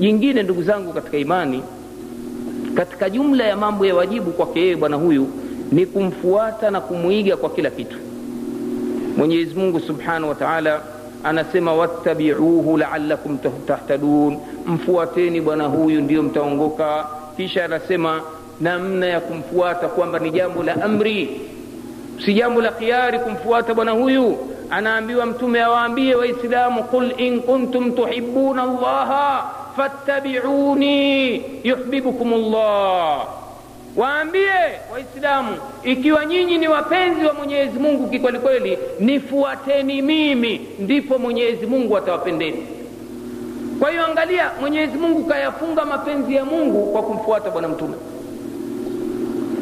jingine ndugu zangu katika imani katika jumla ya mambo ya wajibu kwake yeye bwana huyu ni kumfuata na kumwiga kwa kila kitu. Mwenyezi mungu subhanahu wa taala anasema wattabiuhu laalakum tahtadun. Mfuateni bwana huyu ndio mtaongoka. Kisha anasema namna ya kumfuata kwamba ni jambo la amri si jambo la khiari kumfuata bwana huyu. Anaambiwa mtume awaambie waislamu qul in kuntum tuhibuna allaha fattabiuni yuhbibukum llah waambie waislamu ikiwa nyinyi ni wapenzi wa mwenyezi mungu kikwelikweli nifuateni mimi ndipo mwenyezi mungu atawapendeni kwa hiyo angalia mwenyezi mungu kayafunga mapenzi ya mungu kwa kumfuata bwana mtume.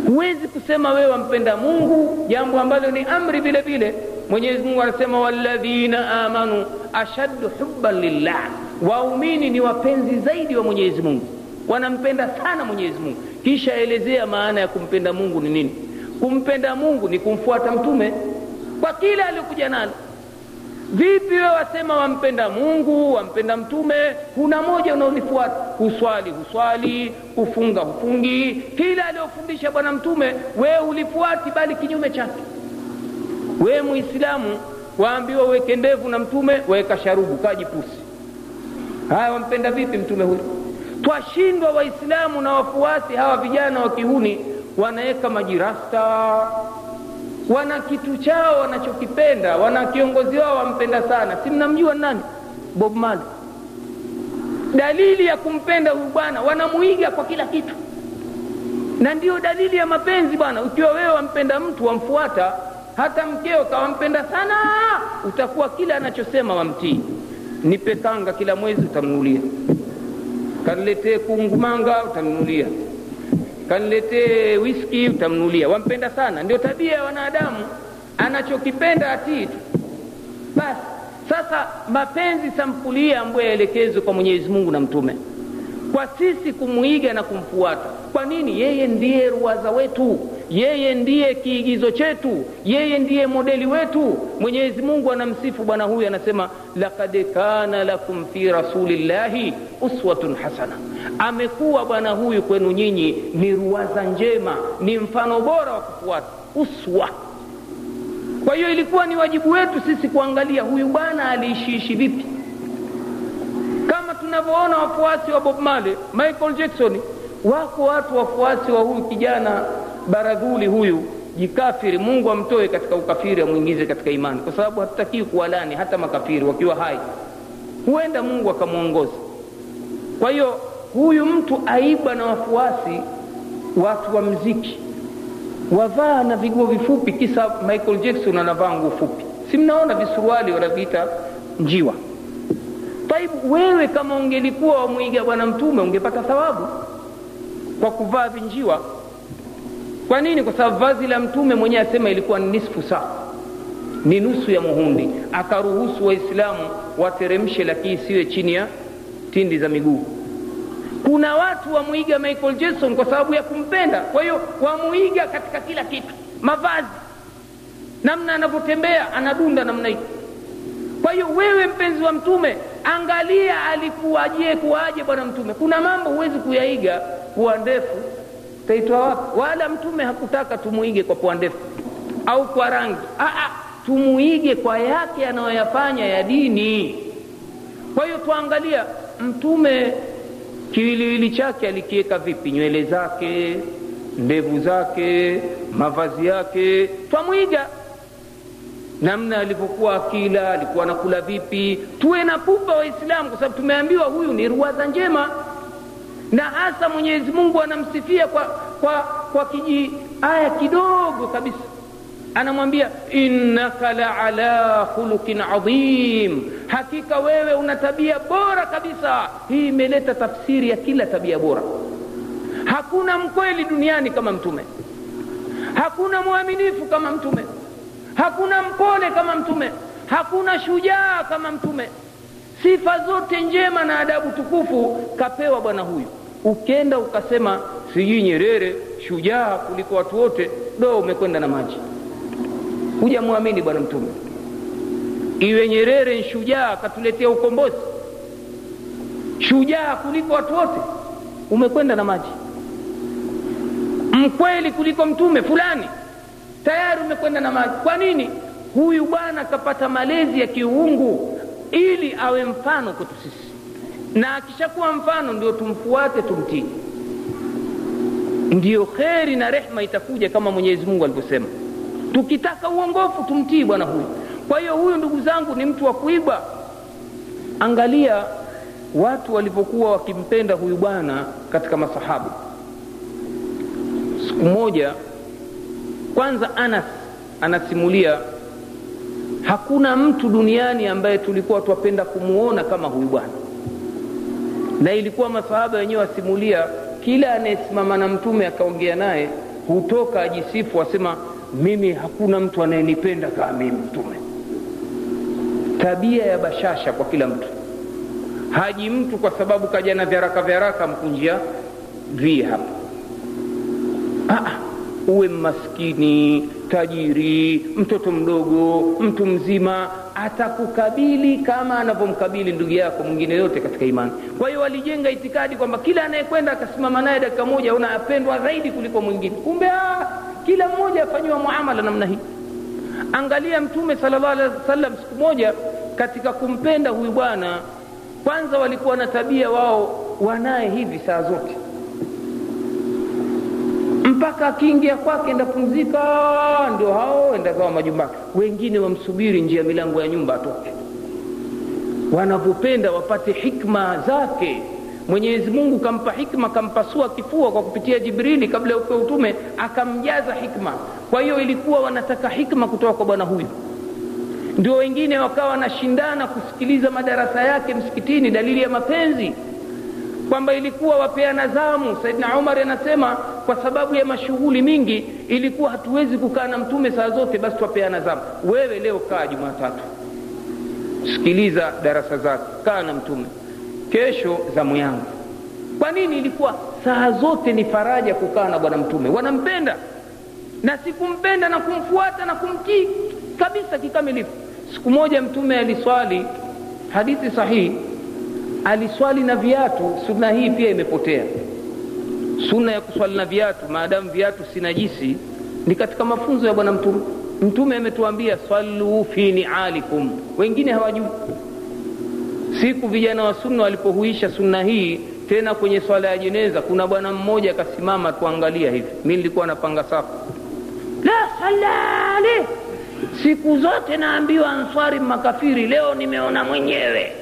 Huwezi kusema wewe wampenda mungu jambo ambalo ni amri vile vile. Mwenyezi mungu anasema walladhina amanu ashaddu hubban lillah waumini ni wapenzi zaidi wa mwenyezi mungu. Wanampenda sana mwenyezi mungu. Kisha elezea maana ya kumpenda mungu ni nini? Kumpenda mungu ni kumfuata mtume kwa kile aliyokuja nalo. Vipi wewe wasema wampenda mungu wampenda mtume? Huna moja unaolifuata huswali huswali hufunga hufungi. Kila aliyofundisha bwana mtume wewe ulifuati bali kinyume chake. Wewe muislamu waambiwa uweke ndevu na mtume waweka sharubu kajipusi haya wampenda vipi mtume huyu? Twashindwa waislamu na wafuasi hawa vijana wa kihuni wanaweka majirasta. Wana kitu chao wanachokipenda wana kiongozi wao wampenda sana. Si mnamjua nani? Bob mali dalili ya kumpenda huyu bwana wanamuiga kwa kila kitu. Na ndiyo dalili ya mapenzi bwana. Ukiwa wewe wampenda mtu wamfuata hata mkeo kawampenda sana utakuwa kila anachosema wamtii nipe kanga kila mwezi utanunulia. Kaniletee kungumanga utamnunulia kaniletee wiski utamnunulia. Wampenda sana. Ndio tabia ya wanadamu. Anachokipenda atii tu. Basi sasa mapenzi sampulia ambayo yaelekezwe kwa mwenyezi mungu na mtume kwa sisi kumwiga na kumfuata. Kwa nini? Yeye ndiye ruwaza wetu. Yeye ndiye kiigizo chetu. Yeye ndiye modeli wetu. Mwenyezi mungu anamsifu. Bwana huyu anasema lakad kana lakum fi rasulillahi uswatun hasana. Amekuwa bwana huyu kwenu nyinyi ni ruwaza njema ni mfano bora wa kufuata. Uswa. Kwa hiyo ilikuwa ni wajibu wetu sisi kuangalia huyu bwana aliishiishi vipi kama tunavyoona wafuasi wa bob male michael jackson wako watu wafuasi wa huyu kijana baradhuli huyu jikafiri. Mungu amtoe katika ukafiri amwingize katika imani kwa sababu hatutakii kuwalani hata makafiri wakiwa hai. Huenda mungu akamwongoza. Kwa hiyo huyu mtu aiba na wafuasi watu wa mziki wavaa na viguo vifupi kisa michael jackson anavaa nguo fupi. Si mnaona visuruali wanaviita njiwa taibu wewe kama ungelikuwa wamwiga bwana mtume ungepata thawabu kwa kuvaa vinjiwa. Kwa nini? Kwa sababu vazi la mtume mwenyewe asema ilikuwa ni nisfu saa ni nusu ya muhundi. Akaruhusu waislamu wateremshe lakini isiwe chini ya tindi za miguu. Kuna watu wamwiga michael jackson kwa sababu ya kumpenda. Kwa hiyo wamwiga katika kila kitu mavazi namna anavyotembea anadunda namna hii. Kwa hiyo wewe mpenzi wa mtume angalia alikuwaje kuwaje bwana mtume. Kuna mambo huwezi kuyaiga pua ndefu. Taitwa wapi? Wala mtume hakutaka tumuige kwa pua ndefu. Au kwa rangi. Aa, tumuige kwa yake anayoyafanya ya dini. Kwa hiyo tuangalia mtume kiwiliwili chake alikiweka vipi? Nywele zake ndevu zake mavazi yake. Twamwiga namna alivyokuwa akila alikuwa anakula vipi? Tuwe na pupa waislamu kwa sababu tumeambiwa huyu ni ruwaza njema. Na hasa mwenyezi mungu anamsifia kwa kwa kwa kiji aya kidogo kabisa. Anamwambia innaka la ala khuluqin adhim. Hakika wewe una tabia bora kabisa. Hii imeleta tafsiri ya kila tabia bora. Hakuna mkweli duniani kama mtume. Hakuna mwaminifu kama mtume hakuna mpole kama mtume. Hakuna shujaa kama mtume. Sifa zote njema na adabu tukufu kapewa bwana huyu. Ukenda ukasema sijui nyerere shujaa kuliko watu wote do umekwenda na maji. Hujamwamini bwana mtume. Iwe nyerere shujaa akatuletea ukombozi. Shujaa kuliko watu wote umekwenda na maji. Mkweli kuliko mtume fulani tayari umekwenda na maji. Kwa nini? Huyu bwana akapata malezi ya kiungu ili awe mfano kwetu sisi. Na akishakuwa mfano ndio tumfuate tumtii. Ndiyo kheri na rehma itakuja kama mwenyezi mungu alivyosema. Tukitaka uongofu tumtii bwana huyu. Kwa hiyo huyu ndugu zangu ni mtu wa kuibwa angalia watu walivyokuwa wakimpenda huyu bwana katika masahaba. Siku moja kwanza anas anasimulia hakuna mtu duniani ambaye tulikuwa twapenda kumuona kama huyu bwana. Na ilikuwa masahaba wenyewe wasimulia kila anayesimama na mtume akaongea naye hutoka ajisifu asema mimi hakuna mtu anayenipenda kama mimi mtume. Tabia ya bashasha kwa kila mtu. Haji mtu kwa sababu kaja na vyaraka vyaraka mkunjia vii hapa. Ah, uwe maskini tajiri mtoto mdogo mtu mzima atakukabili kama anavyomkabili ndugu yako mwingine yote katika imani. Kwa hiyo walijenga itikadi kwamba kila anayekwenda akasimama naye dakika moja aona zaidi kuliko mwingine. Kumbe ah, kila mmoja afanyiwa muamala namna hii. Angalia mtume sallallahu alaihi wasallam siku moja katika kumpenda huyu bwana kwanza walikuwa na tabia wao wanaye hivi saa zote mpaka akiingia kwake ndapumzika ndio hao endakawa majumbani wengine wamsubiri njia milango ya nyumba atoke. Wanavyopenda wapate hikma zake. Mwenyezi mungu kampa hikma kampasua kifua kwa kupitia jibrili kabla ya upewa utume akamjaza hikma. Kwa hiyo ilikuwa wanataka hikma kutoka kwa bwana huyu. Ndio wengine wakawa wanashindana kusikiliza madarasa yake msikitini dalili ya mapenzi kwamba ilikuwa wapeana zamu. Saidna umar anasema kwa sababu ya mashughuli mingi ilikuwa hatuwezi kukaa na mtume saa zote basi twapeana zamu. Wewe leo kaa jumatatu. Sikiliza darasa zake kaa na mtume. Kesho zamu yangu. Kwa nini ilikuwa saa zote ni faraja kukaa na bwana mtume? Wanampenda. Na sikumpenda na kumfuata na kumtii kabisa kikamilifu. Siku moja mtume aliswali hadithi sahihi aliswali na viatu. Sunna hii pia imepotea. Sunna ya kuswali na viatu maadamu viatu si najisi ni katika mafunzo ya bwana mtume. Mtume ametuambia saluu fi nialikum. Wengine hawajui. Siku vijana wa sunna walipohuisha sunna hii tena kwenye swala ya jeneza kuna bwana mmoja akasimama tuangalia hivi. Mi nilikuwa napanga safu. La salali siku zote naambiwa answari makafiri leo nimeona mwenyewe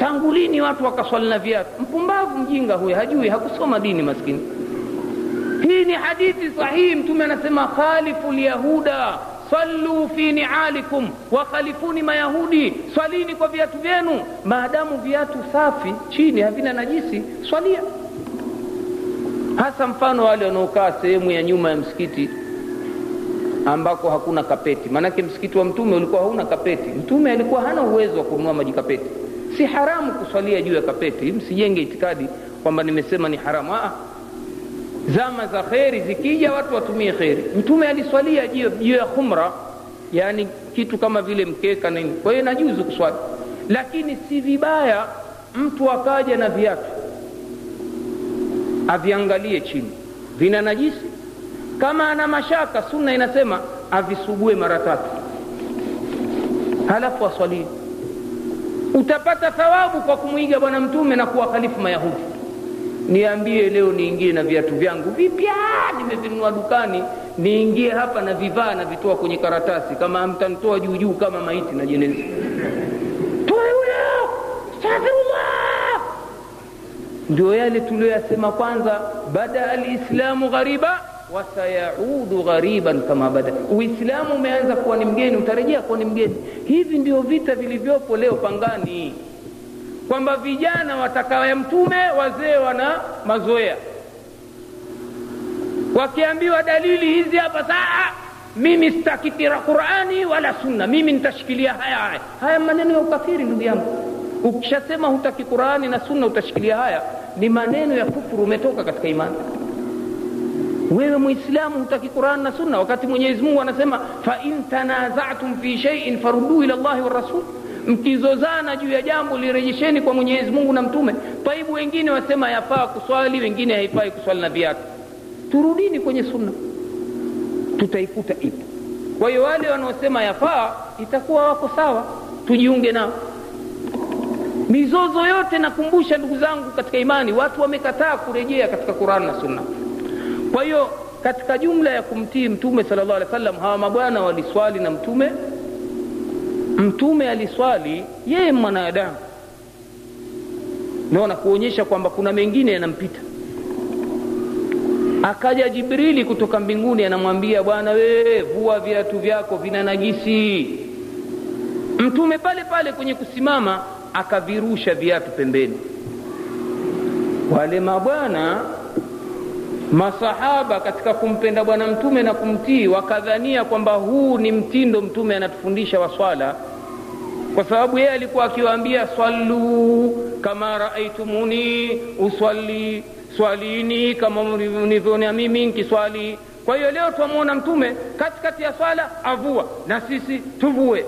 tangu lini watu wakaswali na viatu? Mpumbavu mjinga huyo hajui hakusoma dini maskini. Hii ni hadithi sahihi mtume anasema khalifu lyahuda sallu fi nialikum wakhalifuni mayahudi swalini kwa viatu vyenu. Maadamu viatu safi chini havina najisi swalia. Hasa mfano wale wanaokaa sehemu ya nyuma ya msikiti ambako hakuna kapeti. Maanake msikiti wa mtume ulikuwa hauna kapeti. Mtume alikuwa hana uwezo wa kununua maji kapeti si haramu kuswalia juu ya kapeti msijenge itikadi kwamba nimesema ni haramu. Aa, zama za kheri zikija watu watumie kheri. Mtume aliswalia juu ya khumra yani kitu kama vile mkeka nini. Kwa hiyo najuzu kuswali. Lakini si vibaya mtu akaja na viatu aviangalie chini. Vina najisi. Kama ana mashaka sunna inasema avisugue mara tatu. Halafu aswalie utapata thawabu kwa kumwiga bwana mtume na kuwa khalifu mayahudi. Niambie leo niingie na viatu vyangu vipya nimevinunua dukani niingie hapa na vivaa na vitoa kwenye karatasi kama mtanitoa juu juu kama maiti na jenezi. Ndio yale tuliyoyasema kwanza bada alislamu ghariba wasayaudu ghariban kama bada uislamu umeanza kuwa ni mgeni utarejea kuwa ni mgeni. Hivi ndio vita vilivyopo leo pangani. Kwamba vijana watakawaya mtume wazee wana mazoea. Wakiambiwa dalili hizi hapa saa mimi sitakitira qurani wala sunna. Mimi nitashikilia haya haya. Haya maneno ya ukafiri ndugu yangu. Ukishasema hutaki qurani na sunna utashikilia haya. Ni maneno ya kufuru umetoka katika imani wewe mwislamu hutaki qurani na sunna. Wakati mwenyezi mungu anasema fain tanazatum fi sheiin faruduu ila llahi warasul mkizozana juu ya jambo lirejesheni kwa mwenyezi mungu na mtume. Paibu wengine wasema yafaa kuswali wengine haifai kuswali na viatu. Turudini kwenye sunna. Tutaikuta ipo kwa hiyo wale wanaosema yafaa itakuwa wako sawa. Tujiunge nao. Mizozo yote nakumbusha ndugu zangu katika imani watu wamekataa kurejea katika qurani na sunna kwa hiyo katika jumla ya kumtii mtume sala llahu alih wa sallam hawa mabwana waliswali na mtume. Mtume aliswali yeye mwanadamu. Naona kuonyesha kwamba kuna mengine yanampita. Akaja jibrili kutoka mbinguni anamwambia bwana wewe vua viatu vyako vina najisi. Mtume pale pale kwenye kusimama akavirusha viatu pembeni. Wale mabwana masahaba katika kumpenda bwana mtume na kumtii wakadhania kwamba huu ni mtindo mtume anatufundisha wa swala kwa sababu yeye alikuwa akiwaambia swallu kama raaitumuni uswali swalini kama mlivyonia mimi nkiswali. Kwa hiyo leo twamwona mtume katikati ya swala avua na sisi tuvue.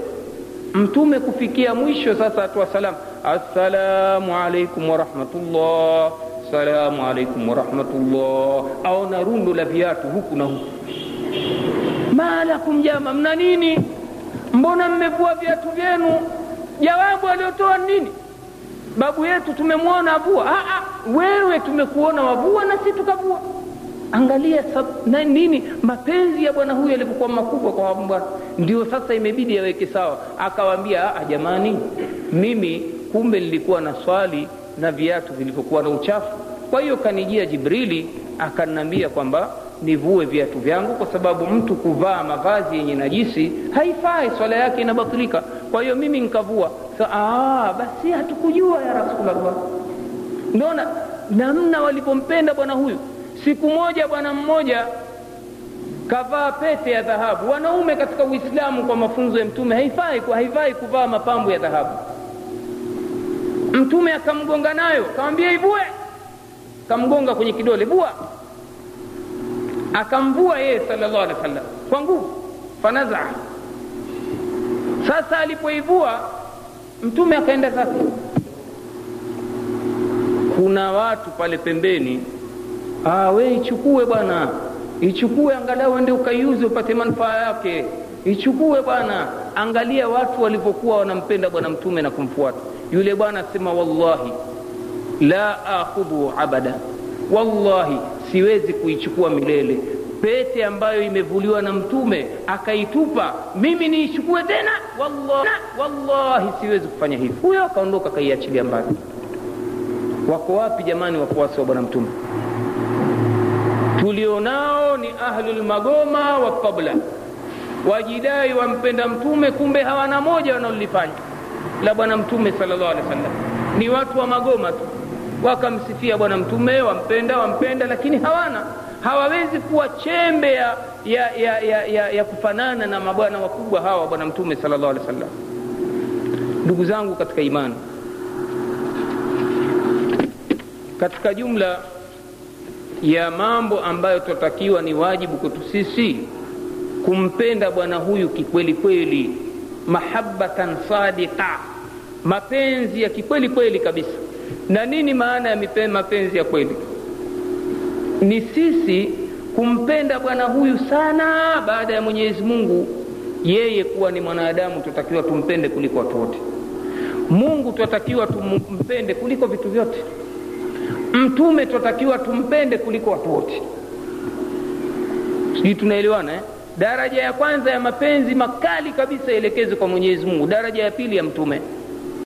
Mtume kufikia mwisho sasa atoa salamu assalamu alaikum warahmatullah assalamu alaikum warahmatullah. Aona rundo la viatu huku na huku. Malakum jama mna nini? Mbona mmevua viatu vyenu? Jawabu aliotoa nini? Babu yetu tumemwona avua. Aa, wewe tumekuona wavua na si tukavua. Angalia sab, na nini? Mapenzi ya bwana huyu yalivyokuwa makubwa kwa bwana. Ndio sasa imebidi yaweke sawa. Akawaambia jamani mimi kumbe nilikuwa na swali na viatu vilivyokuwa na uchafu. Kwa hiyo kanijia jibrili akaniambia kwamba nivue viatu vyangu kwa sababu mtu kuvaa mavazi yenye najisi haifai swala yake inabatilika. Kwa hiyo mimi nkavua so, basi hatukujua ya Rasulullah. ndona namna walipompenda bwana huyu. Siku moja bwana mmoja kavaa pete ya dhahabu. Wanaume katika uislamu kwa mafunzo ya mtume haifai haifai kuvaa mapambo ya dhahabu mtume akamgonga nayo akamwambia ivue akamgonga kwenye kidole vua akamvua yeye salllah alehi wa sallam kwa nguvu fanazaa sasa alipoivua mtume akaenda zake kuna watu pale pembeni ah, we ichukue bwana ichukue angalau ende ukaiuze upate manufaa yake. Ichukue bwana angalia watu walivyokuwa wanampenda bwana mtume na kumfuata yule bwana asema wallahi la akhudhu abada. Wallahi siwezi kuichukua milele. Pete ambayo imevuliwa na mtume akaitupa mimi niichukue tena? Wallahi, wallahi siwezi kufanya hivi huyo akaondoka akaiachilia mbali. Wako wapi jamani wafuasi wa bwana mtume? Tulionao ni ahlulmagoma wa qabla. Wajidai wampenda mtume kumbe hawana moja wanalolifanya la bwana mtume sal llahu alehi wa ni watu wa magoma tu. Wakamsifia bwana mtume wampenda wampenda lakini hawana. Hawawezi kuwa chembe ya, ya, ya, ya, ya, ya kufanana na mabwana wakubwa hawa bwana mtume sal llahu alehi wa ndugu zangu katika imani katika jumla ya mambo ambayo tunatakiwa ni wajibu kwetu sisi kumpenda bwana huyu kikweli kweli mahabbatan sadiqa mapenzi ya kikweli kweli kabisa. Na nini maana ya mapenzi ya kweli? Ni sisi kumpenda bwana huyu sana baada ya mwenyezi mungu. Yeye kuwa ni mwanadamu tunatakiwa tumpende kuliko watu wote. Mungu tunatakiwa tumpende kuliko vitu vyote. Mtume tunatakiwa tumpende kuliko watu wote. Sijui tunaelewana eh? daraja ya kwanza ya mapenzi makali kabisa elekezwe kwa mwenyezi mungu. Daraja ya pili ya mtume